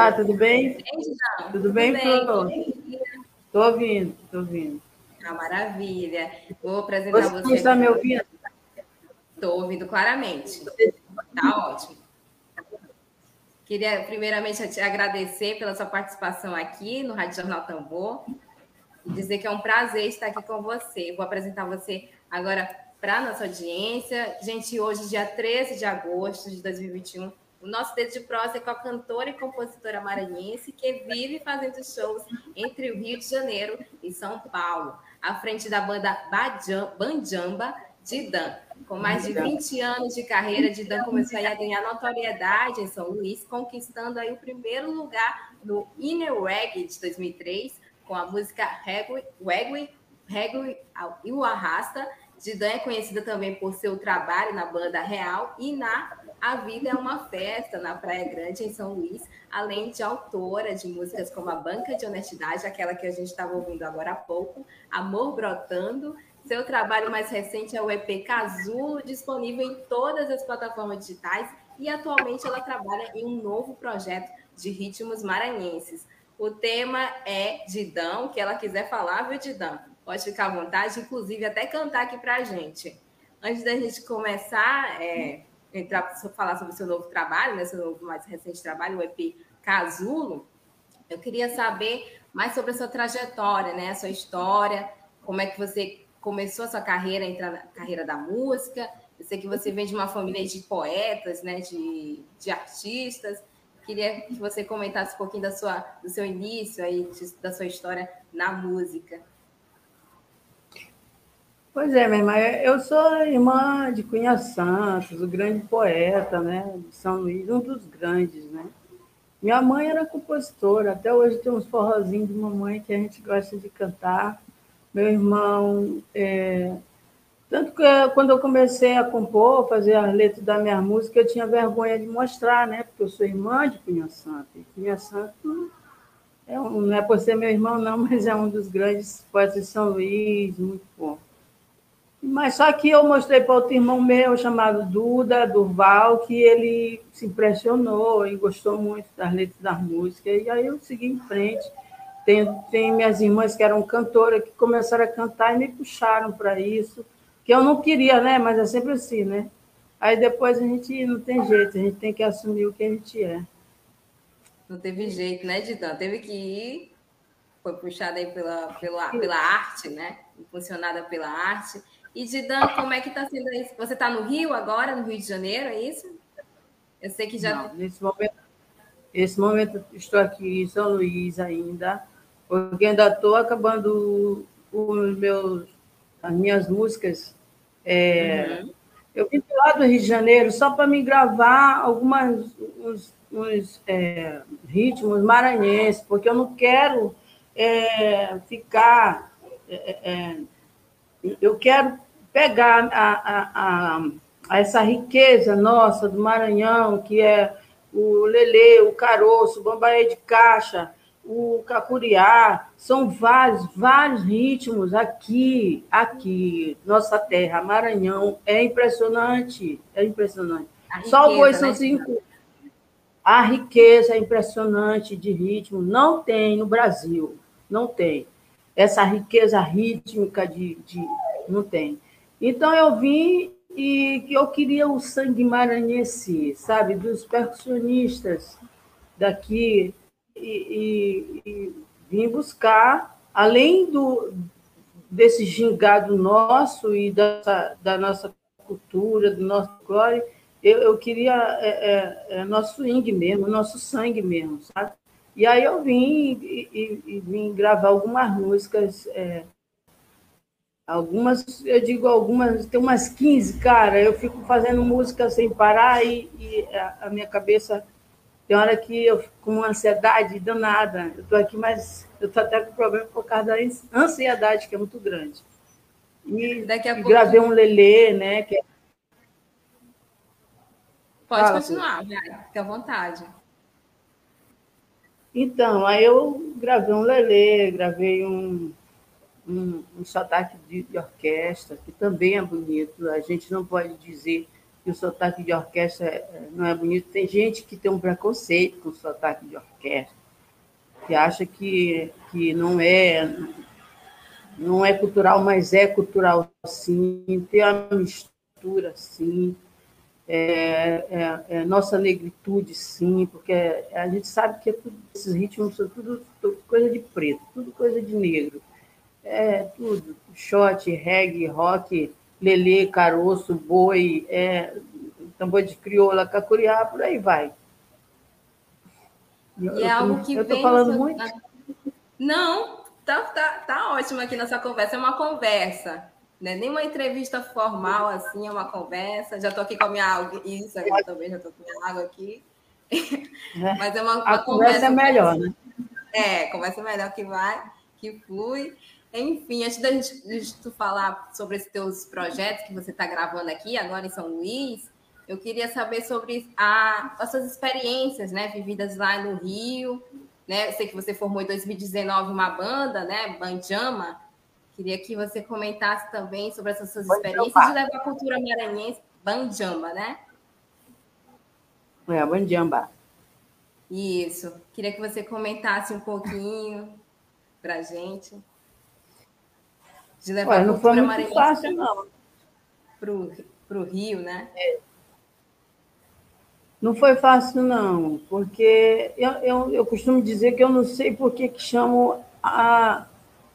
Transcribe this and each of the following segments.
Olá, tudo bem? Tudo bem, Flor? Estou ouvindo, estou ouvindo. Ah, maravilha. Vou apresentar você. Você está me ouvindo? Estou ouvindo claramente. Tá ótimo. Queria, primeiramente, te agradecer pela sua participação aqui no Rádio Jornal Tambor e dizer que é um prazer estar aqui com você. Vou apresentar você agora para a nossa audiência. Gente, hoje, dia 13 de agosto de 2021, o nosso dedo de prosa é com a cantora e compositora maranhense que vive fazendo shows entre o Rio de Janeiro e São Paulo, à frente da banda Banjamba Didan. Com mais de 20 anos de carreira, Didan começou a ganhar notoriedade em São Luís, conquistando aí o primeiro lugar no Inner Reggae de 2003, com a música Reggae, Reggae, Reggae e o Arrasta. Didan é conhecida também por seu trabalho na banda Real e na a Vida é uma Festa na Praia Grande, em São Luís, além de autora de músicas como A Banca de Honestidade, aquela que a gente estava ouvindo agora há pouco, Amor Brotando. Seu trabalho mais recente é o EP Casulo, disponível em todas as plataformas digitais, e atualmente ela trabalha em um novo projeto de ritmos maranhenses. O tema é Didão, que ela quiser falar, viu, Didão? Pode ficar à vontade, inclusive até cantar aqui para a gente. Antes da gente começar, é, entrar para falar sobre o seu novo trabalho, né, seu novo mais recente trabalho, o EP Casulo, eu queria saber mais sobre a sua trajetória, né, a sua história, como é que você começou a sua carreira, entrar na carreira da música. Eu sei que você vem de uma família de poetas, né, de, de artistas. Queria que você comentasse um pouquinho da sua, do seu início aí, da sua história na música. Pois é, minha irmã, eu sou irmã de Cunha Santos, o grande poeta, né, de São Luís, um dos grandes, né? Minha mãe era compositora, até hoje tem uns forrozinhos de mamãe que a gente gosta de cantar. Meu irmão, é... tanto que quando eu comecei a compor, fazer as letras da minha música, eu tinha vergonha de mostrar, né? Porque eu sou irmã de Cunha Santos. Cunha Santos é um, não é por ser meu irmão, não, mas é um dos grandes poetas de São Luís, muito bom. Mas só que eu mostrei para outro irmão meu, chamado Duda, Durval, que ele se impressionou e gostou muito das letras da música. E aí eu segui em frente. Tem, tem minhas irmãs que eram cantoras, que começaram a cantar e me puxaram para isso. Que eu não queria, né? Mas é sempre assim, né? Aí depois a gente não tem jeito, a gente tem que assumir o que a gente é. Não teve jeito, né, Didão? Teve que ir, foi puxada aí pela, pela, pela arte, né? Funcionada pela arte. E Didan, como é que está sendo isso? Você está no Rio agora, no Rio de Janeiro, é isso? Eu sei que já. Não, nesse momento, nesse momento estou aqui em São Luís ainda, porque ainda estou acabando os meus, as minhas músicas. É, uhum. Eu vim lá do Rio de Janeiro só para me gravar algumas uns, uns é, ritmos maranhenses, porque eu não quero é, ficar é, é, eu quero pegar a, a, a, a, essa riqueza nossa do Maranhão, que é o lelê, o caroço, o bambaê de caixa, o cacuriá, são vários, vários ritmos aqui, aqui, nossa terra, Maranhão, é impressionante, é impressionante. Só o boi são né? cinco. A riqueza é impressionante de ritmo, não tem no Brasil, não tem essa riqueza rítmica de, de não tem. Então eu vim e que eu queria o sangue maranhense, sabe, dos percussionistas daqui e, e, e vim buscar além do desse gingado nosso e da, da nossa cultura, do nosso glória, eu, eu queria é, é, é, nosso swing mesmo, nosso sangue mesmo, sabe? E aí eu vim e, e, e vim gravar algumas músicas é, Algumas, eu digo algumas, tem umas 15, cara, eu fico fazendo música sem parar e, e a, a, minha cabeça tem hora que eu fico com uma ansiedade danada. Eu estou aqui, mas eu estou até com problema por causa da ansiedade, que é muito grande. E, pouco... gravei um lelê, né? Que é... Pode Fala, continuar, fique à vontade. Então, aí eu gravei um lelê, gravei um, um, um sotaque de, de, orquestra, que também é bonito. A gente não pode dizer que o sotaque de orquestra é, não é bonito. Tem gente que tem um preconceito com o sotaque de orquestra, que acha que, que não é não é cultural, mas é cultural sim, tem uma mistura sim é, é, é, nossa negritude, sim, porque a gente sabe que é tudo, esses ritmos são tudo, tudo, coisa de preto, tudo coisa de negro. É tudo, shot, reggae, rock, lelê, caroço, boi, é, tambor de crioula, cacuriá, por aí vai. E é algo que eu estou falando muito? Não, tá, tá, tá ótimo aqui nessa conversa, é uma conversa. Não é nem uma entrevista formal, assim, é uma conversa. Já estou aqui com a minha água. Isso, aqui também já estou com a minha água aqui. É. Mas é uma, uma a conversa, conversa é melhor, né? É, conversa melhor que vai, que flui. Enfim, antes da gente, de tu falar sobre esses teus projetos que você está gravando aqui, agora em São Luís, eu queria saber sobre a, as suas experiências, né, vividas lá no Rio, né? Eu sei que você formou em 2019 uma banda, né, Banjama, Queria que você comentasse também sobre essas suas experiências de levar a cultura maranhense, Banjamba, né? É, Banjamba. Isso. Queria que você comentasse um pouquinho para a gente. De levar Ué, a cultura não foi muito fácil, não. Para o Rio, né? É. Não foi fácil, não, porque eu, eu, eu costumo dizer que eu não sei por que, que chamo a,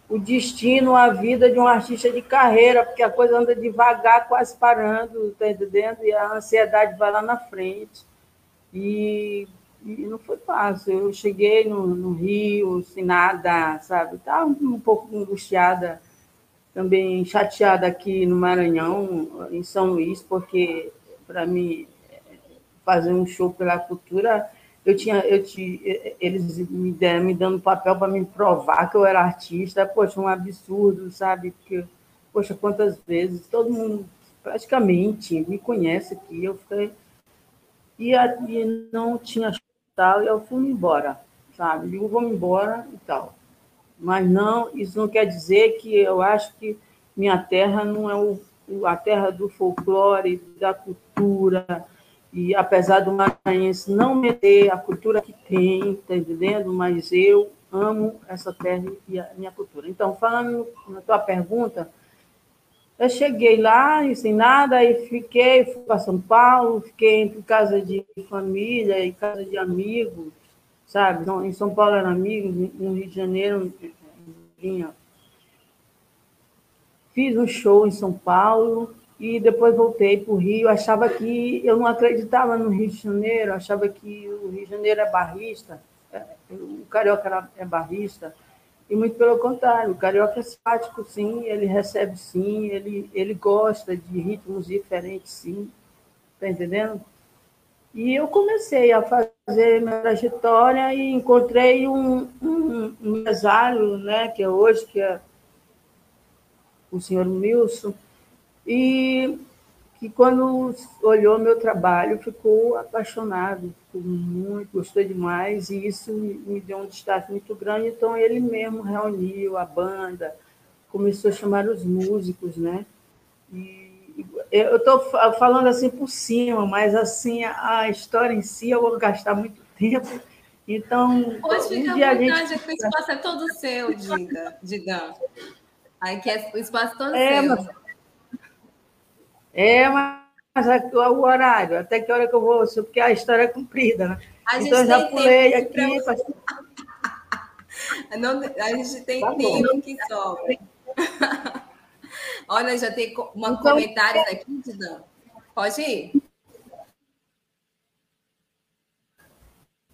o destino, a vida de um artista de carreira, porque a coisa anda devagar, quase parando, tá entendendo? E a ansiedade vai lá na frente. E, e não foi fácil. Eu cheguei no, no Rio, sem nada, sabe? Estava um pouco angustiada, também chateada aqui no Maranhão, em São Luís, porque para mim fazer um show pela cultura eu tinha, eu eles me, deram, me dando papel para me provar que eu era artista, poxa, um absurdo, sabe? Poxa, quantas vezes todo mundo praticamente me conhece aqui, eu fiquei e, e não tinha tal, e eu fui embora, sabe? Digo, vou embora e tal. Mas não, isso não quer dizer que eu acho que minha terra não é o, a terra do folclore, da cultura, e apesar do maranhense não meter a cultura que tem, tá entendendo? Mas eu amo essa terra e a minha cultura. Então, falando na tua pergunta, eu cheguei lá sem nada, e fiquei, fui para São Paulo, fiquei entre casa de família e casa de amigos, sabe? Então, em São Paulo era amigo, no Rio de Janeiro vinha. Fiz um show em São Paulo, e depois voltei para o Rio. Achava que eu não acreditava no Rio de Janeiro, achava que o Rio de Janeiro é barrista, é, o carioca é barrista, e muito pelo contrário, o carioca é simpático, sim, ele recebe, sim, ele, ele gosta de ritmos diferentes, sim, está entendendo? E eu comecei a fazer minha trajetória e encontrei um, um, um empresário, né, que é hoje, que é o senhor Wilson, e que quando olhou meu trabalho ficou apaixonado, ficou muito, gostou demais, e isso me deu um destaque muito grande. Então ele mesmo reuniu a banda, começou a chamar os músicos, né? E eu estou falando assim por cima, mas assim a história em si eu vou gastar muito tempo. Então, Pode ficar um à vontade, gente... o espaço é todo seu, Diga, Diga. Aí que é, o espaço todo é, seu. Mas é, mas o horário, até que hora que eu vou, porque a história é comprida, né? A então eu já pulei aqui. Pra... Não, a gente tem tá tempo que sobra. Olha, já tem uma então, comentários aqui, Didan. Pode ir?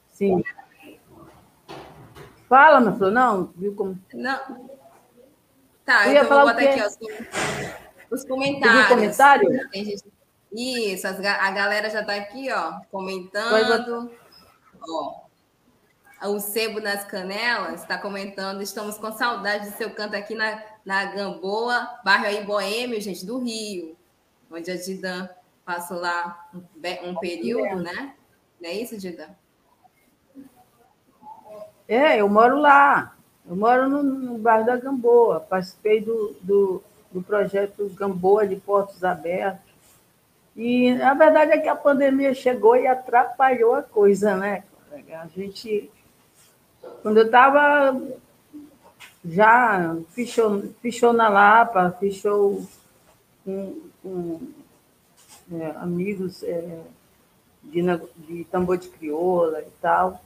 Sim. Fala, meu filho, não? Viu como? Não. Tá, eu, então eu vou botar aqui ó, os comentários. comentário? Isso, a galera já está aqui, ó, comentando. Ó, o Sebo nas Canelas está comentando, estamos com saudade do seu canto aqui na, na Gamboa, bairro aí boêmio, gente, do Rio, onde a Didan passou lá um, um período, né? Não é isso, Didan? É, eu moro lá. Eu moro no, no bairro da Gamboa. Participei do, do, do projeto Gamboa de Portos Abertos. E a verdade é que a pandemia chegou e atrapalhou a coisa, né? A gente quando eu estava já fichou, fichou na Lapa, fichou com, com é, amigos é, de, de tambor de crioula e tal.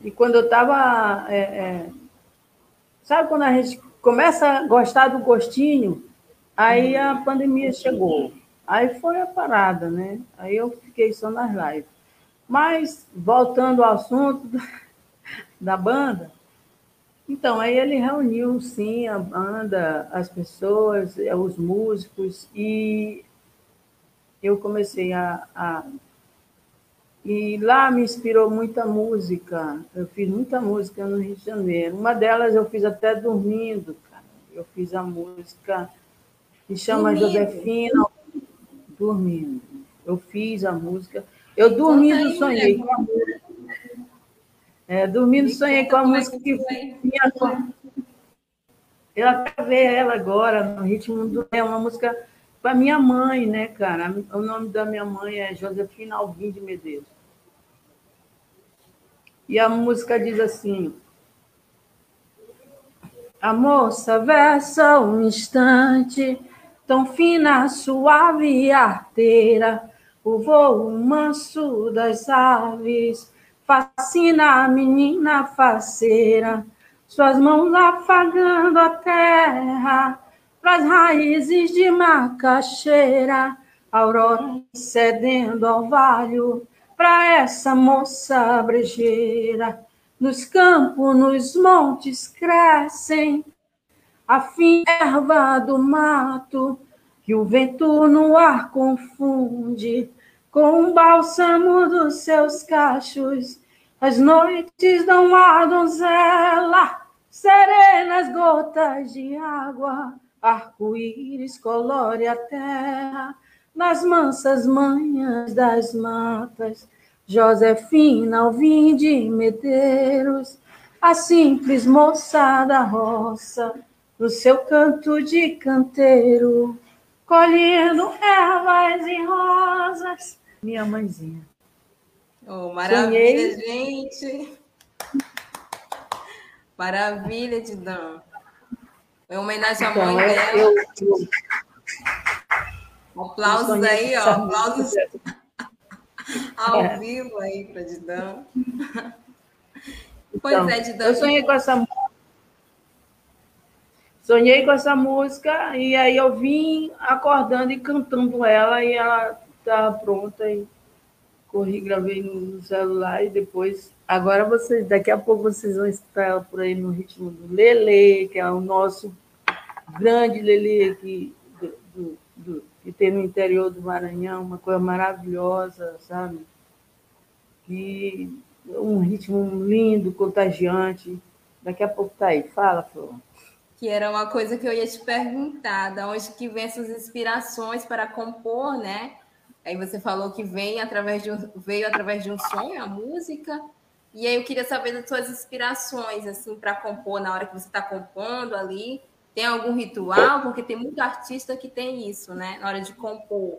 E quando eu estava. É, é, sabe quando a gente começa a gostar do gostinho? Aí a pandemia chegou. Aí foi a parada, né? Aí eu fiquei só nas lives. Mas, voltando ao assunto, da banda. Então, aí ele reuniu, sim, a banda, as pessoas, eh, os músicos, e eu comecei a, a e lá me inspirou muita música. Eu fiz muita música no Rio de Janeiro. Uma delas eu fiz até dormindo, cara. Eu fiz a música que chama dormindo. Josefina Dormindo. Eu fiz a música. Eu dormindo sonhei com a música. É, dormindo, sonhei com a música que vinha com. Eu até ver ela agora, no ritmo do. É uma música para minha mãe, né, cara? O nome da minha mãe é Josefina Alvim de Medeiros. E a música diz assim: A moça versa um instante, tão fina, suave e arteira, o voo manso das aves Fascina a menina faceira, suas mãos afagando a terra, pras raízes de macaxeira, aurora cedendo ao valho, para essa moça brejeira. Nos campos, nos montes crescem a fim erva do mato, que o vento no ar confunde com o bálsamo dos seus cachos, as noites dão a donzela, serenas gotas de água, arco-íris colore a terra, nas mansas manhãs das matas, Josefina Alvim de Medeiros, a simples moça da roça, no seu canto de canteiro, colhendo ervas e rosas, minha mãezinha. Oh, maravilha, Sonhei. gente! Maravilha, Didão. Uma homenagem à então, mãe dela. Eu, eu, aplausos aí, ó. Aplausos ao vivo aí para Didão. Pois então, é, Didão. Eu sonhei com essa música. Sonhei com essa música e aí eu vim acordando e cantando ela e ela estava pronta e corri, gravei no celular e depois. Agora vocês, daqui a pouco vocês vão escutar ela por aí no ritmo do Lele, que é o nosso grande Lele aqui do, do, do, que tem no interior do Maranhão, uma coisa maravilhosa, sabe? Que um ritmo lindo, contagiante. Daqui a pouco tá aí. Fala, Flor. Que era uma coisa que eu ia te perguntar, da onde que vem essas inspirações para compor, né? Aí você falou que vem através de um, veio através de um sonho, a música. E aí eu queria saber das suas inspirações, assim, para compor na hora que você está compondo ali. Tem algum ritual? Porque tem muito artista que tem isso, né? Na hora de compor.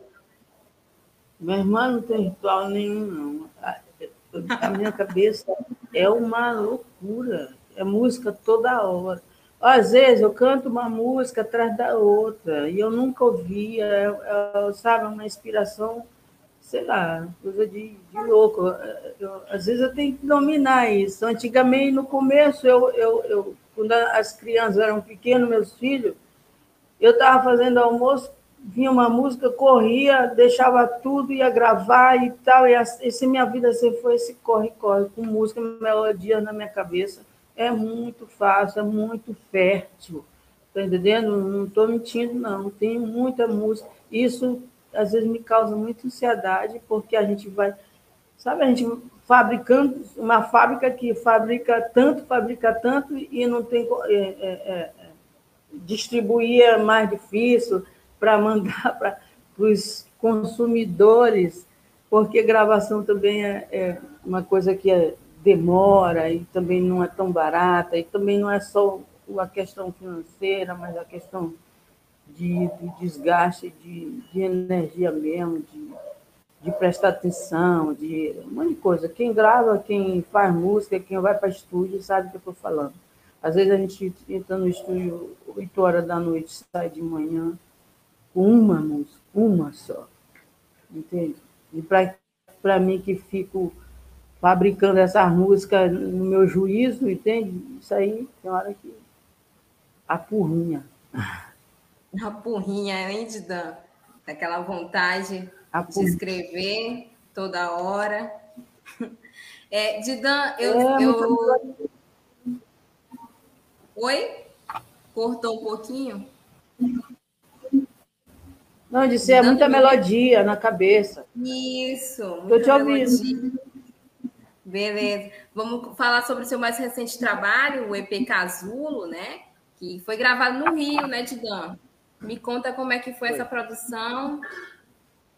Minha irmã não tem ritual nenhum, não. A, minha cabeça é uma loucura. É música toda hora. Às vezes eu canto uma música atrás da outra e eu nunca ouvia, é, é, sabe, uma inspiração, sei lá, coisa de, de louco. Eu, às vezes eu tenho que dominar isso. Antigamente, no começo, eu, eu, eu quando as crianças eram pequenas, meus filhos, eu estava fazendo almoço, vinha uma música, corria, deixava tudo, ia gravar e tal. E essa minha vida sempre foi esse corre-corre, com música, melodia na minha cabeça é muito fácil, é muito fértil. Tá entendendo? Não estou mentindo, não. Tem muita música. Isso às vezes me causa muita ansiedade, porque a gente vai, sabe, a gente fabricando uma fábrica que fabrica tanto, fabrica tanto e não tem é, é, é, distribuir é mais difícil para mandar para os consumidores, porque gravação também é, é uma coisa que é, demora e também não é tão barata, e também não é só a questão financeira, mas a questão de, de desgaste de, de, energia mesmo, de, de prestar atenção, de um monte de coisa. Quem grava, quem faz música, quem vai para estúdio, sabe o que eu estou falando. Às vezes a gente entra no estúdio 8 horas da noite, sai de manhã com uma música, uma só. Entende? E para mim que fico fabricando essas músicas no meu juízo, entende? Isso aí tem hora que apurrinha. Apurrinha, hein, Didan? Aquela vontade de escrever toda hora. É, Didan, eu, é, eu... Oi? Cortou um pouquinho? Não, disse é muita melodia na cabeça. Isso. Estou te ouvindo. Beleza. Vamos falar sobre o seu mais recente trabalho, o EP Casulo, né? Que foi gravado no Rio, né, Didan? Me conta como é que foi, foi. essa produção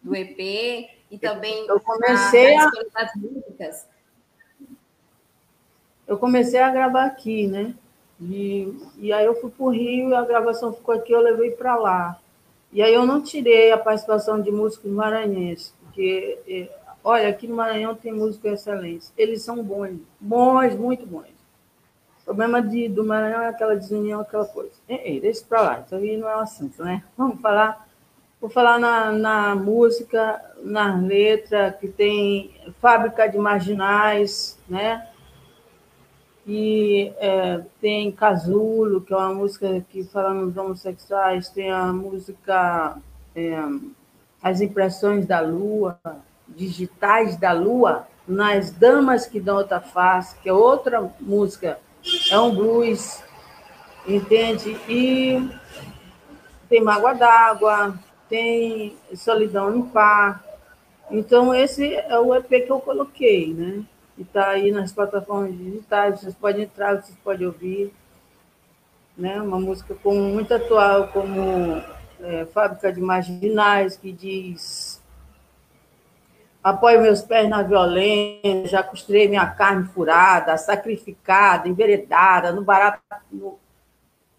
do EP e também eu comecei a, a... das músicas. Eu comecei a gravar aqui, né? E, e aí eu fui para o Rio, a gravação ficou aqui, eu levei para lá. E aí eu não tirei a participação de músicos maranhenses, porque é, Olha, aqui no Maranhão tem músicos excelentes. Eles são bons, bons, muito bons. O problema de, do Maranhão é aquela desunião, aquela coisa. Ei, ei, deixa para lá, isso aí não é um assunto, né? Vamos falar. Vou falar na, na música, na letra, que tem Fábrica de Marginais, né? E é, tem Casulo, que é uma música que fala nos homossexuais, tem a música é, As Impressões da Lua, digitais da lua nas Damas que dão outra face, que é outra música, é um blues, entende? E tem Mágoa d'Água, tem Solidão no Par. Então, esse é o EP que eu coloquei, né? E está aí nas plataformas digitais, vocês podem entrar, vocês podem ouvir. Né? Uma música como, muito atual, como é, Fábrica de Marginais, que diz Apoio meus pés na violência, já costurei minha carne furada, sacrificada, enveredada, no barato, no,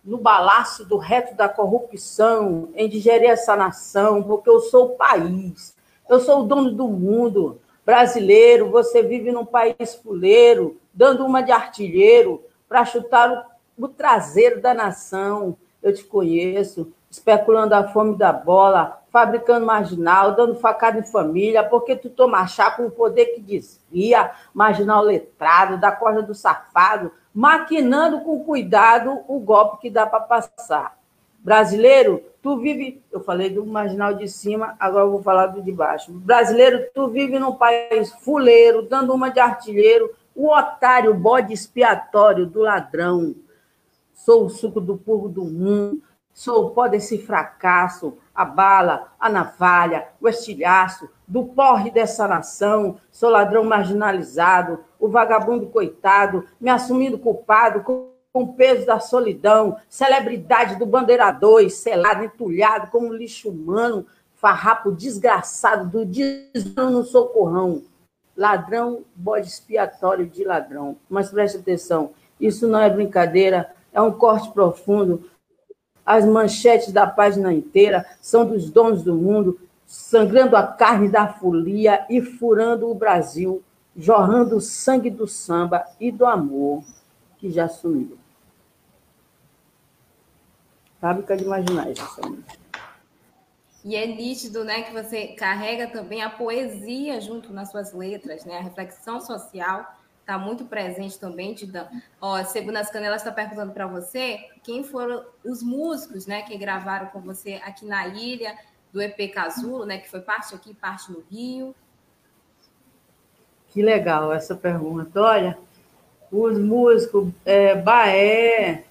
no balaço do reto da corrupção, em digerir essa nação, porque eu sou o país, eu sou o dono do mundo. Brasileiro, você vive num país fuleiro, dando uma de artilheiro para chutar o, o traseiro da nação. Eu te conheço, especulando a fome da bola, fabricando marginal, dando facada em família, porque tu toma chá com o poder que desvia, marginal letrado, da corda do safado, maquinando com cuidado o golpe que dá para passar. Brasileiro, tu vive. Eu falei do marginal de cima, agora eu vou falar do de baixo. Brasileiro, tu vive num país fuleiro, dando uma de artilheiro, o otário, o bode expiatório do ladrão. Sou o suco do purgo do mundo Sou o pó desse fracasso, a bala, a navalha, o estilhaço, do porre dessa nação. Sou ladrão marginalizado, o vagabundo coitado, me assumindo culpado com o peso da solidão, celebridade do bandeirador, selado, entulhado como lixo humano, farrapo desgraçado do desvio no socorrão. Ladrão, bode expiatório de ladrão. Mas preste atenção, isso não é brincadeira, é um corte profundo as manchetes da página inteira são dos donos do mundo, sangrando a carne da folia e furando o Brasil, jorrando o sangue do samba e do amor que já sumiu. Fábrica de Marginais, essa música. E é nítido, né, que você carrega também a poesia junto nas suas letras, né, a reflexão social está muito presente também, Tidão. Ó, Segundo as Canelas está perguntando para você quem foram os músicos, né, que gravaram com você aqui na ilha do EP Casulo, né, que foi parte aqui, parte no Rio. Que legal essa pergunta. Olha, os músicos é, Baé,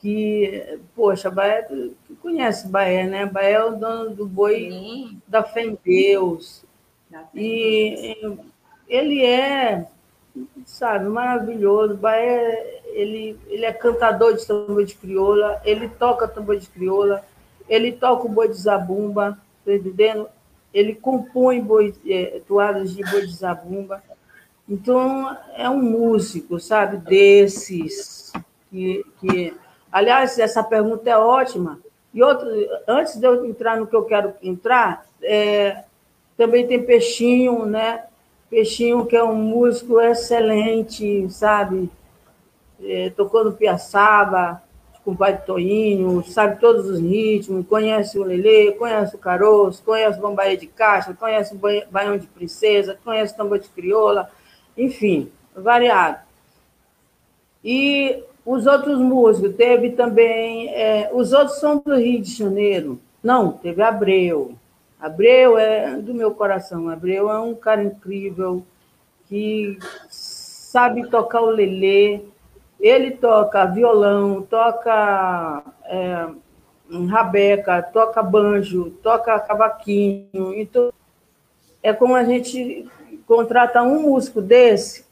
que, poxa, Bahia, tu, conhece Bahia, né? Bahia é o dono do boi Sim. da fé em Deus. E ele é, sabe, maravilhoso. Bahia, ele, ele é cantador de tambor de crioula, ele toca tambor de crioula, ele toca o boi de zabumba, tá entendendo? Ele compõe boi, é, toadas de boi de zabumba. Então, é um músico, sabe, desses que, que Aliás, essa pergunta é ótima. E outro, antes de eu entrar no que eu quero entrar, é, também tem Peixinho, né? Peixinho, que é um músico excelente, sabe? É, tocou no Piaçaba, com o pai Toinho, sabe todos os ritmos, conhece o Lelê, conhece o Caroço, conhece o Bombaia de Caixa, conhece o Baião de Princesa, conhece o Tambor de Crioula, enfim, variado. E os outros músicos, teve também. É, os outros são do Rio de Janeiro. Não, teve Abreu. Abreu é do meu coração. Abreu é um cara incrível que sabe tocar o lelê. Ele toca violão, toca é, rabeca, toca banjo, toca cavaquinho. Então, é como a gente contrata um músico desse,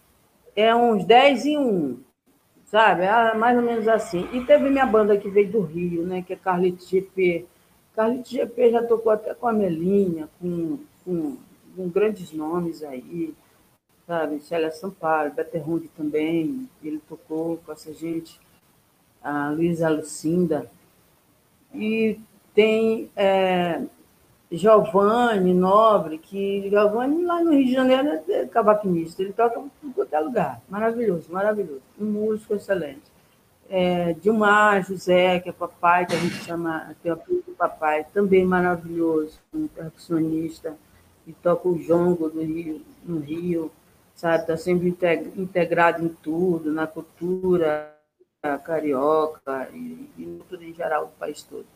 é uns 10 em um sabe? É mais ou menos assim. E teve minha banda que veio do Rio, né? Que é Carlito GP. Carlito GP já tocou até com a Melinha, com, com, com grandes nomes aí, sabe? Célia Sampaio, Betterrund também, ele tocou com essa gente, a Luísa Lucinda. E tem é, Giovanni Nobre, que Giovanni lá no Rio de Janeiro é cavaquinista, ele toca em qualquer lugar, maravilhoso, maravilhoso, um músico excelente. É, Dilmar José, que é papai, que a gente chama, tem o apelido papai, também maravilhoso, um percussionista, e toca o jongo do Rio, no Rio, sabe, está sempre integrado em tudo, na cultura carioca e, e tudo em geral do país todo.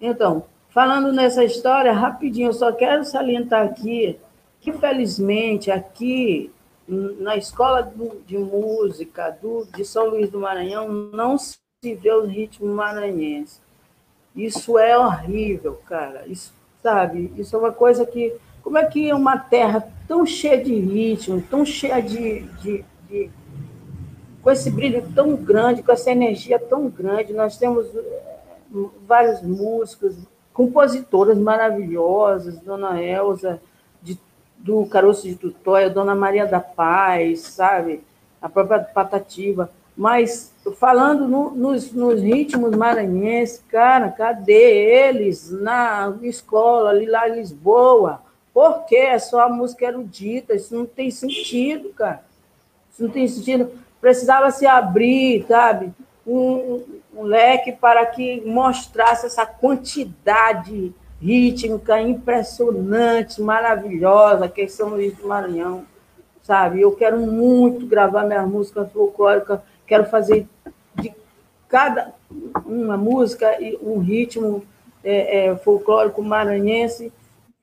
Então, Falando nessa história, rapidinho, eu só quero salientar aqui que, felizmente, aqui na Escola de Música do, de São Luís do Maranhão não se vê o ritmo maranhense. Isso é horrível, cara. Isso, sabe? Isso é uma coisa que. Como é que uma terra tão cheia de ritmo, tão cheia de, de, de com esse brilho tão grande, com essa energia tão grande, nós temos eh, vários músicos, compositoras maravilhosas, Dona Elza, do Caroço de Tutóia, Dona Maria da Paz, sabe? A própria Patativa. Mas, falando no, nos, nos ritmos maranhenses, cara, cadê eles na escola, ali lá em Lisboa? Por que é só a música erudita? Isso não tem sentido, cara. Isso não tem sentido. Precisava se abrir, sabe? Um, um leque para que mostrasse essa quantidade rítmica impressionante, maravilhosa, que é São Luís do Maranhão, sabe? Eu quero muito gravar minhas músicas folclóricas, quero fazer de cada uma música e um ritmo é, é, folclórico maranhense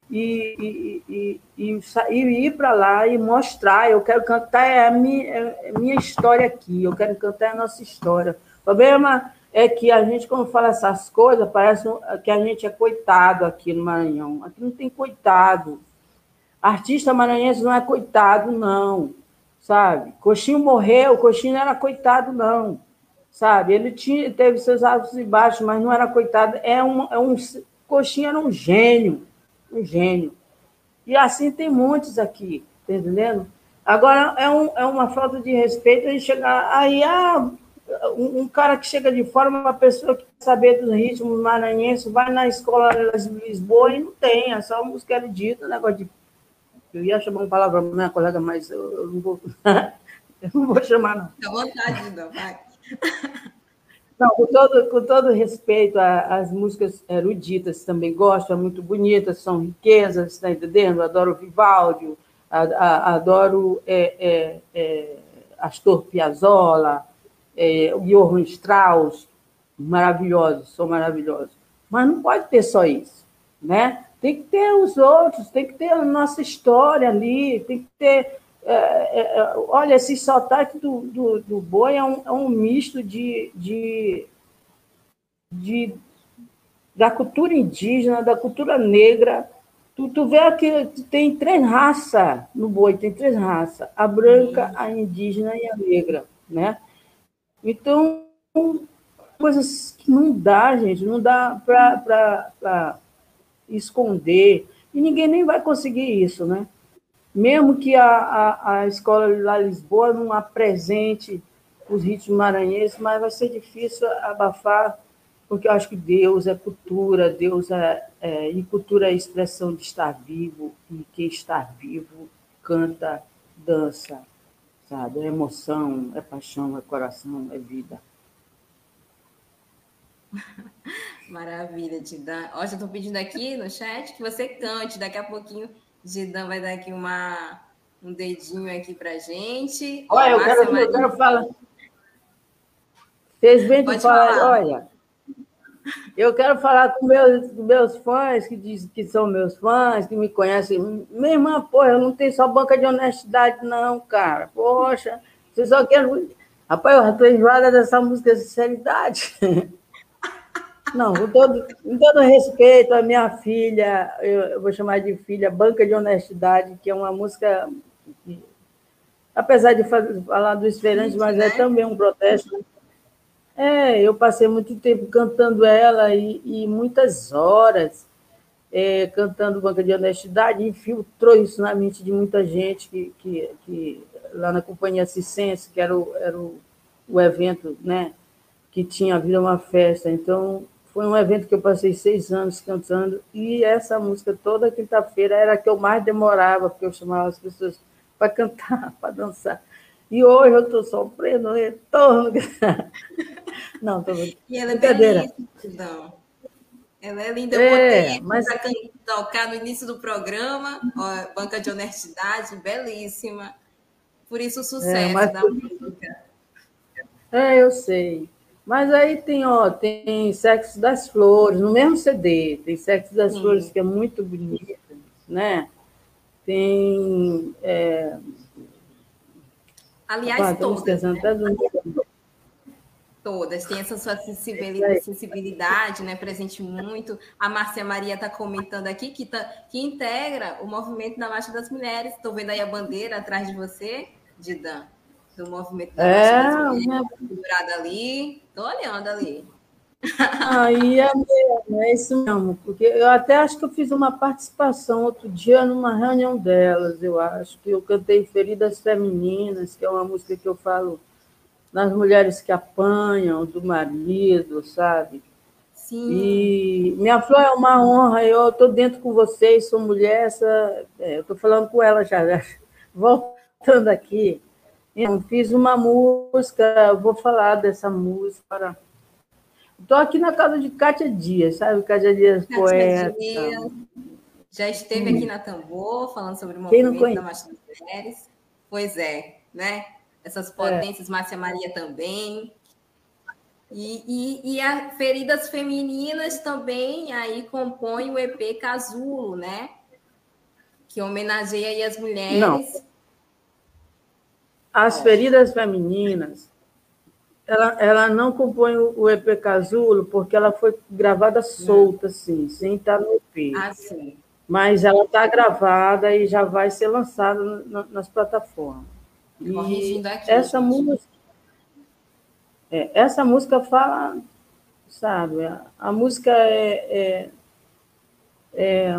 e, e, e, e ir para lá e mostrar. Eu quero cantar é a minha, é a minha história aqui, eu quero cantar a nossa história. O problema é que a gente, quando fala essas coisas, parece que a gente é coitado aqui no Maranhão. Aqui não tem coitado. Artista maranhense não é coitado, não. Sabe? Coxinho morreu, Coxinho não era coitado, não. Sabe? Ele tinha, teve seus altos e baixos, mas não era coitado. É um, é um, Coxinho era um gênio. Um gênio. E assim tem muitos aqui, tá entendendo? Agora, é, um, é uma falta de respeito a gente chegar aí, ah, um, um, cara que chega de fora, uma pessoa que quer saber dos ritmos maranhenses, vai na escola de Lisboa e não tem, é só música erudita, negócio de. Eu ia chamar uma palavra minha colega, mas eu, eu, não vou. eu não vou chamar, não. Fica à vontade, não, vai. Não, com todo, com todo respeito às músicas eruditas, também gosto, é muito bonitas, são riquezas, está entendendo? Adoro Vivaldi, adoro é, é, é, Astor Piazzolla, é, o Johann Strauss, maravilhosos, são maravilhosos. Mas não pode ter só isso, né? Tem que ter os outros, tem que ter a nossa história ali, tem que ter. É, é, é olha, esse sotaque do, do, do boi é um, é um misto de, de, de, da cultura indígena, da cultura negra. Tu, tu vê que tem três raças no boi, tem três raças: a branca, a indígena e a negra, né? Então, coisas que não dá, gente, não dá para esconder. E ninguém nem vai conseguir isso, né? Mesmo que a, a, a escola lá em Lisboa não apresente os ritmos maranhenses, mas vai ser difícil abafar, porque eu acho que Deus é cultura, Deus é, é e cultura é expressão de estar vivo, e quem está vivo canta, dança, sabe? É emoção, é paixão, é coração, é vida. Maravilha, Didan. Ó, já estou pedindo aqui no chat que você cante. Daqui a pouquinho, Didan vai dar aqui uma, um dedinho aqui para gente. Olha, eu quero, eu quero falar. Fez bem de falar. Olha, eu quero falar com meus, meus fãs, que dizem que são meus fãs, que me conhecem. Minha irmã, porra, eu não tenho só banca de honestidade, não, cara. Poxa, você só quer. Rapaz, eu estou enjoada dessa música de sinceridade. Não, com todo, com todo respeito à minha filha, eu, eu, vou chamar de filha, Banca de Honestidade, que é uma música, que, apesar de falar do Esferante, mas é também um protesto. É, eu passei muito tempo cantando ela e, e muitas horas é, cantando Banca de Honestidade, infiltrou isso na mente de muita gente que, que, que lá na Companhia Cicense, que era o, era o, o evento, né? que tinha havido uma festa. Então, foi um evento que eu passei seis anos cantando e essa música toda quinta-feira era a que eu mais demorava, porque eu chamava as pessoas para cantar, para dançar. E hoje eu estou sofrendo retorno. Não, tô... E ela é belíssima, Ela é linda, eu é, mas... para tocar no início do programa, ó, Banca de Honestidade, belíssima. Por isso o sucesso é, da música. É, eu sei. Mas aí tem, ó, tem Sexo das Flores, no mesmo CD, tem Sexo das Sim. Flores, que é muito bonito, né? Tem. É... Aliás, todas. Né? Todas, tem essa sua sensibilidade, sensibilidade, né? Presente muito. A Márcia Maria está comentando aqui que, tá, que integra o movimento da Marcha das Mulheres. Estou vendo aí a bandeira atrás de você, Didan do movimento da é, minha... ali. Estou olhando ali. Aí é mesmo, é isso mesmo, porque eu até acho que eu fiz uma participação outro dia numa reunião delas, eu acho, que eu cantei Feridas Femininas, que é uma música que eu falo nas mulheres que apanham do marido, sabe? Sim. E minha flor é uma honra, eu estou dentro com vocês, sou mulher, essa, é, eu estou falando com ela já, voltando aqui. Eu fiz uma música, vou falar dessa música. Estou aqui na casa de Cátia Dias, sabe? Cátia Dias, Cátia poeta. Dias. Já esteve aqui na Tambor, falando sobre o movimento da Marcha das Mulheres. Pois é, né? Essas potências, é. Márcia Maria também. E, e, e as feridas femininas também aí compõem o EP Casulo, né? Que homenageia as mulheres. Não. As feridas femininas, ela, ela não compõe o EP Casulo porque ela foi gravada solta, assim, sem estar no EP. Ah, sim. Mas ela está gravada e já vai ser lançada nas plataformas. E aqui, essa música, é, essa música fala, sabe, a, a música é, é, é,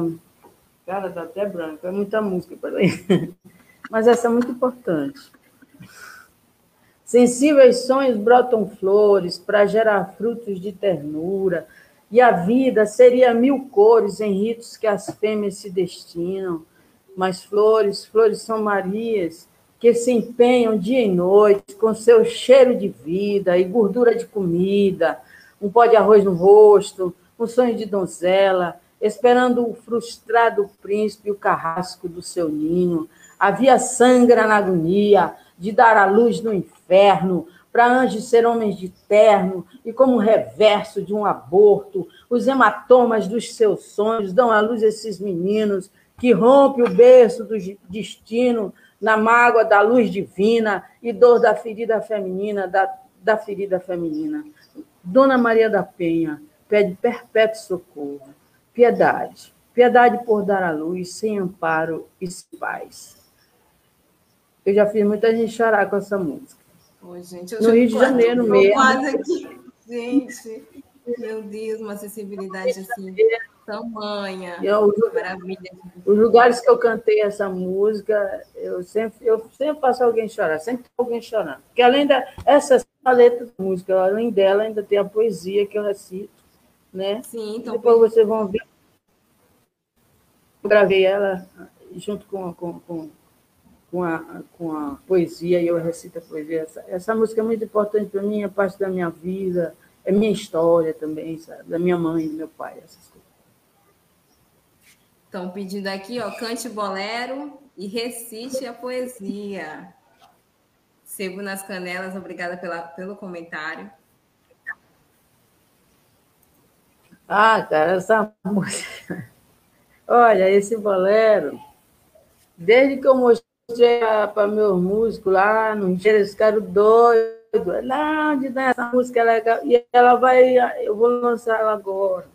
Cara, dá até branco, é muita música, peraí. Mas essa é muito importante. Sensíveis sonhos brotam flores para gerar frutos de ternura, e a vida seria mil cores em ritos que as fêmeas se destinam. Mas flores, flores são Marias, que se empenham dia e noite com seu cheiro de vida e gordura de comida, um pó de arroz no rosto, um sonho de donzela, esperando o frustrado príncipe e o carrasco do seu ninho. Havia sangra na agonia de dar a luz no inferno para anjos ser homens de terno, e como reverso de um aborto, os hematomas dos seus sonhos dão à luz esses meninos, que rompe o berço do destino na mágoa da luz divina e dor da ferida feminina, da, da ferida feminina. Dona Maria da Penha pede perpétuo socorro. Piedade, piedade por dar à luz, sem amparo e sem paz. Eu já fiz muita gente chorar com essa música. Oi, gente, no Rio de Janeiro mesmo. Quase aqui. Gente, meu Deus, uma sensibilidade assim, tamanha. Eu, Maravilha. Os lugares que eu cantei essa música, eu sempre, eu sempre faço alguém chorar, sempre alguém chorando. Porque além da essa a letra da música, além dela, ainda tem a poesia que eu recito, né? Sim, então. Depois vocês vão ver. Eu gravei ela junto com, com, com com a, com a poesia e eu recito a poesia. Essa, essa música é muito importante para mim, é parte da minha vida, é minha história também, sabe? Da minha mãe, do meu pai, essas coisas. Estão pedindo aqui, ó, cante bolero e recite a poesia. Sebo nas canelas, obrigada pela, pelo comentário. Ah, cara, essa música. Olha, esse bolero, desde que eu mostrei para meus músicos lá no Engenheiro, eles ficaram doidos. Não, de dar essa música é legal. E ela vai, eu vou lançar ela agora.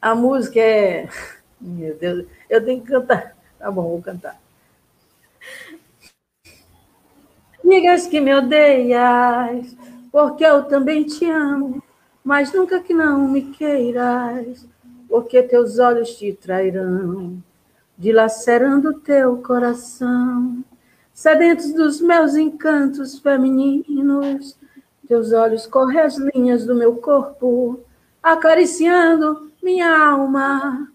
A música é. Meu Deus, eu tenho que cantar. Tá bom, vou cantar. Digas que me odeias, porque eu também te amo, mas nunca que não me queiras, porque teus olhos te trairão dilacerando teu coração, sedentos dos meus encantos femininos, teus olhos correm as linhas do meu corpo, acariciando minha alma,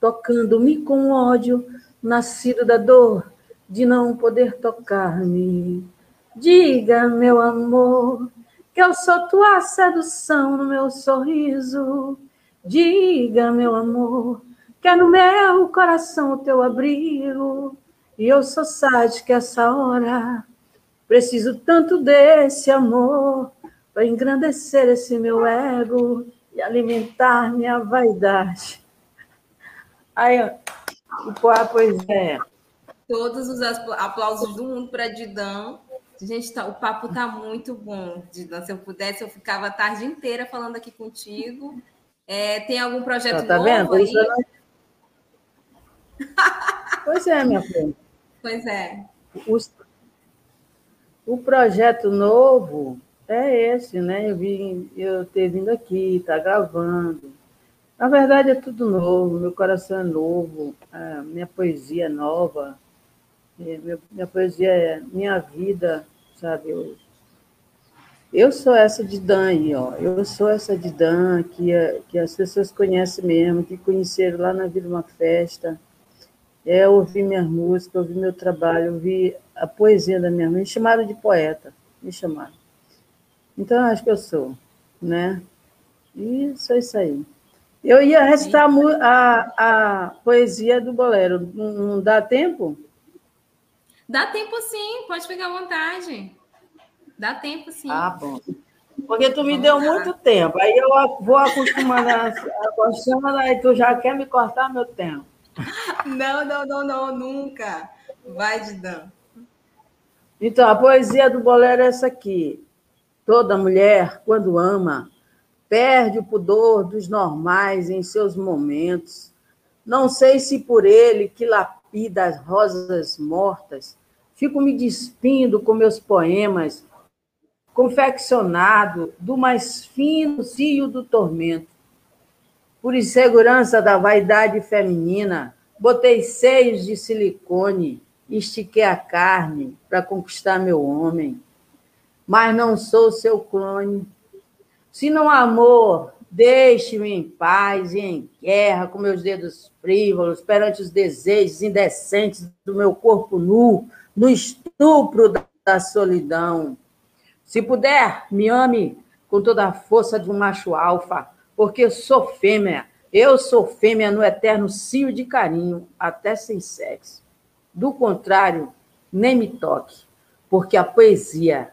tocando-me com ódio, nascido da dor de não poder tocar-me. Diga, meu amor, que eu sou tua sedução no meu sorriso. Diga, meu amor, que é no meu coração o teu abrigo, e eu sou sádica essa hora. Preciso tanto desse amor para engrandecer esse meu ego e alimentar minha vaidade. Aí, ó, pois é. Todos os aplausos do mundo para Didão. Gente, tá, o papo tá muito bom, Didão. Se eu pudesse, eu ficava a tarde inteira falando aqui contigo. É, tem algum projeto tá, tá novo vendo? aí? Pois é, minha filha. Pois é. O, o projeto novo é esse, né? Eu vim, eu ter vindo aqui, tá gravando. Na verdade é tudo novo, meu coração é novo, minha poesia é nova, minha, poesia é minha vida, sabe? Eu, eu sou essa de Dan aí, ó. Eu sou essa de Dan que, que as pessoas conhecem mesmo, que conheceram lá na Vida Uma Festa é ouvir minhas músicas, ouvir meu trabalho, ouvir a poesia da minha mãe. Me chamaram de poeta, me chamaram. Então, eu acho que eu sou, né? E sou isso aí. Eu ia recitar a, a poesia do bolero. Não, não dá tempo? Dá tempo sim, pode ficar à vontade. Dá tempo sim. Ah, bom. Porque tu me Vamos deu lá. muito tempo. Aí eu vou acostumando, acostumando, aí tu já quer me cortar meu tempo. Não, não, não, não, nunca. Vai, Didan. Então, a poesia do bolero é essa aqui. Toda mulher, quando ama, perde o pudor dos normais em seus momentos. Não sei se por ele que lapida as rosas mortas, fico me despindo com meus poemas, confeccionado do mais fino cio do tormento por insegurança da vaidade feminina, botei seios de silicone, estiquei a carne para conquistar meu homem. Mas não sou seu clone. Se não amor, deixe-me em paz e em guerra com meus dedos frívolos perante os desejos indecentes do meu corpo nu, no estupro da solidão. Se puder, me ame com toda a força de um macho alfa, porque sou fêmea. Eu sou fêmea no eterno cio de carinho, até sem sexo. Do contrário, nem me toque, porque a poesia,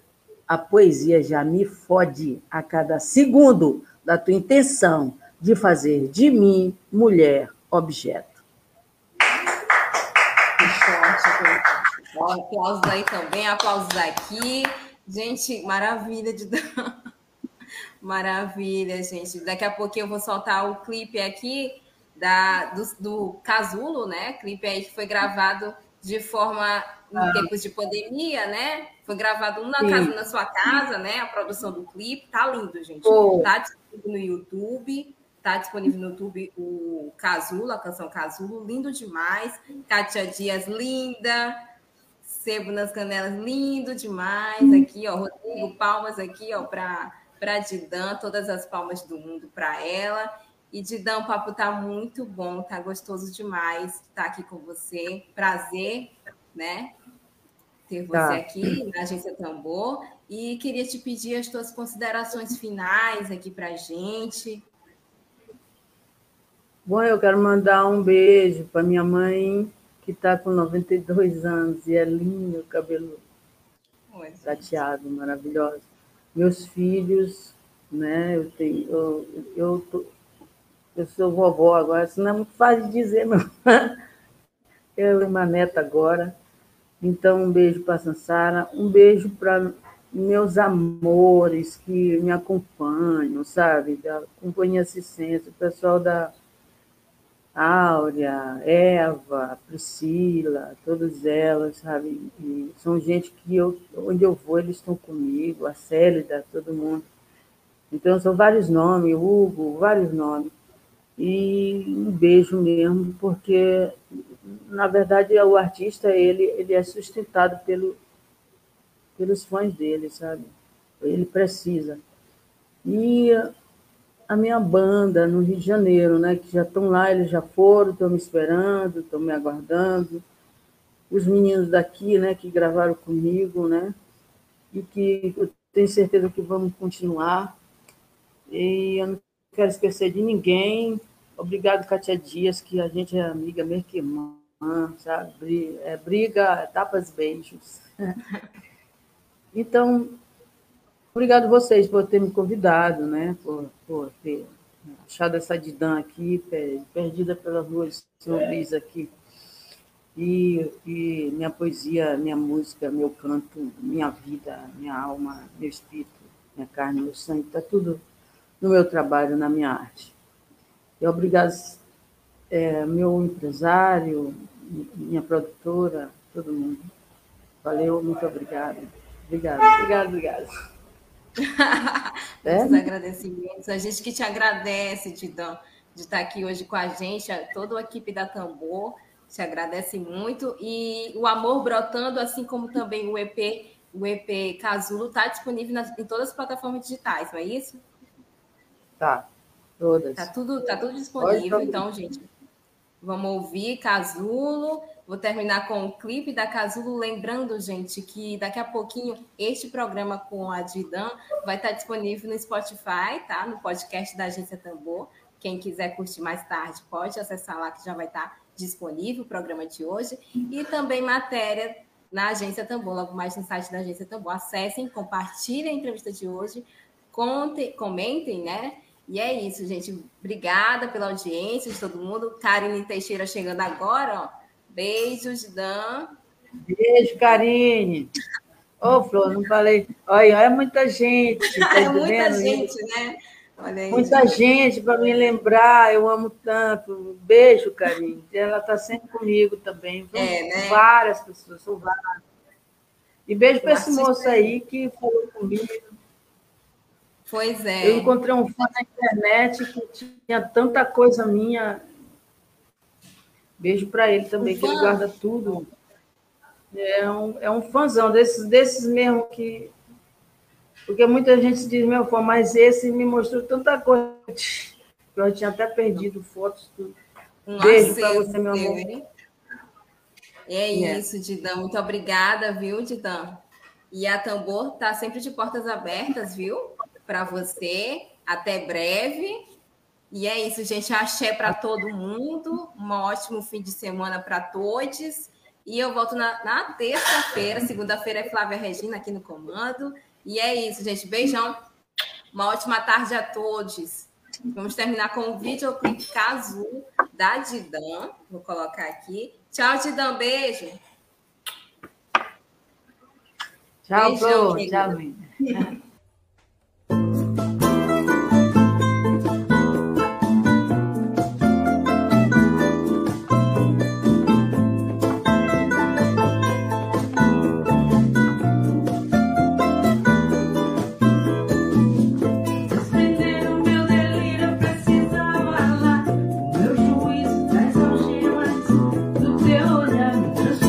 a poesia já me fode a cada segundo da tua intenção de fazer de mim mulher objeto. Aplausos aí também, aplausos aqui. Gente, maravilha de Maravilha, gente. Daqui a pouquinho eu vou soltar o clipe aqui da, do, do Casulo, né? Clipe aí que foi gravado de forma em ah. tempos de pandemia, né? Foi gravado um na, casa, na sua casa, né? A produção do clipe. Tá lindo, gente. Oh. Tá disponível no YouTube. Tá disponível no YouTube o Casulo, a canção Casulo. Lindo demais. Kátia Dias, linda. Sebo nas canelas, lindo demais. Aqui, ó. Rodrigo, palmas aqui, ó, para para Didan, todas as palmas do mundo para ela. E Didan, o papo tá muito bom, tá gostoso demais estar tá aqui com você. Prazer, né? Ter você tá. aqui na Agência Tambor. E queria te pedir as tuas considerações finais aqui para gente. Bom, eu quero mandar um beijo para minha mãe, que está com 92 anos e é linda, o cabelo Oi, prateado, maravilhoso meus filhos, né? Eu tenho, eu, eu, tô, eu sou vovó agora, isso não é muito fácil dizer, não. Eu e uma neta agora. Então, um beijo para a Sansara, um beijo para meus amores que me acompanham, sabe? Da Companhia Assistência, o pessoal da Áurea, Eva, Priscila, todas elas, sabe? E são gente que eu, onde eu vou, eles estão comigo, a Célida, todo mundo. Então, são vários nomes, Hugo, vários nomes. E um beijo mesmo, porque, na verdade, o artista, ele, ele é sustentado pelo, pelos fãs dele, sabe? Ele precisa. E a minha banda no Rio de Janeiro, né? Que já estão lá, eles já foram, estão me esperando, estão me aguardando. Os meninos daqui, né? Que gravaram comigo, né? E que eu tenho certeza que vamos continuar. E eu não quero esquecer de ninguém. Obrigado, Katia Dias, que a gente é amiga mesmo que irmã, sabe? É, briga, tapas, beijos. Então, Obrigado a vocês por terem me convidado, né? por, por ter achado essa Didã aqui, perdida pelas ruas de São Luís aqui. E, e minha poesia, minha música, meu canto, minha vida, minha alma, meu espírito, minha carne, meu sangue, está tudo no meu trabalho, na minha arte. E obrigado, é, meu empresário, minha produtora, todo mundo. Valeu, muito obrigado. Obrigado, obrigado, obrigado. é? Muitos agradecimentos. A gente que te agradece, Tidão, de estar aqui hoje com a gente, toda a equipe da Tambor te agradece muito. E o Amor Brotando, assim como também o EP, o EP Casulo, está disponível nas, em todas as plataformas digitais, não é isso? Tá, todas. Tá tudo, tá tudo disponível, então, gente. Vamos ouvir Casulo. Vou terminar com o clipe da Casulo, lembrando, gente, que daqui a pouquinho este programa com a Didan vai estar disponível no Spotify, tá? No podcast da Agência Tambor. Quem quiser curtir mais tarde, pode acessar lá que já vai estar disponível o programa de hoje. E também matéria na Agência Tambor, logo mais no site da Agência Tambor. Acessem, compartilhem a entrevista de hoje, contem, comentem, né? E é isso, gente. Obrigada pela audiência de todo mundo. Karine Teixeira chegando agora, ó. Beijos, Dan. Beijo, Karine. Ô, oh, Flor, não falei. Olha, é muita gente. Tá é muita gente, né? Olha aí, muita gente para me lembrar. Eu amo tanto. Beijo, Karine. Ela está sempre comigo também. É, né? Várias pessoas, são várias. E beijo para esse moço aí que falou comigo. Pois é. Eu encontrei um fã na internet que tinha tanta coisa minha Beijo para ele também, um que ele guarda tudo. É um, é um fãzão desses, desses mesmo que. Porque muita gente diz, meu fã, mas esse me mostrou tanta coisa. Eu tinha até perdido fotos. Tudo. Um Beijo para você, meu amor. Hein? É isso, Didão. Muito obrigada, viu, Didão? E a Tambor está sempre de portas abertas, viu? Para você. Até breve. E é isso, gente. Axé para todo mundo. Um ótimo fim de semana para todos. E eu volto na, na terça-feira. Segunda-feira é Flávia Regina aqui no comando. E é isso, gente. Beijão. Uma ótima tarde a todos. Vamos terminar com o videoclipe Casu da Didan. Vou colocar aqui. Tchau, Didan. Beijo. Tchau, Beijão, Tchau, and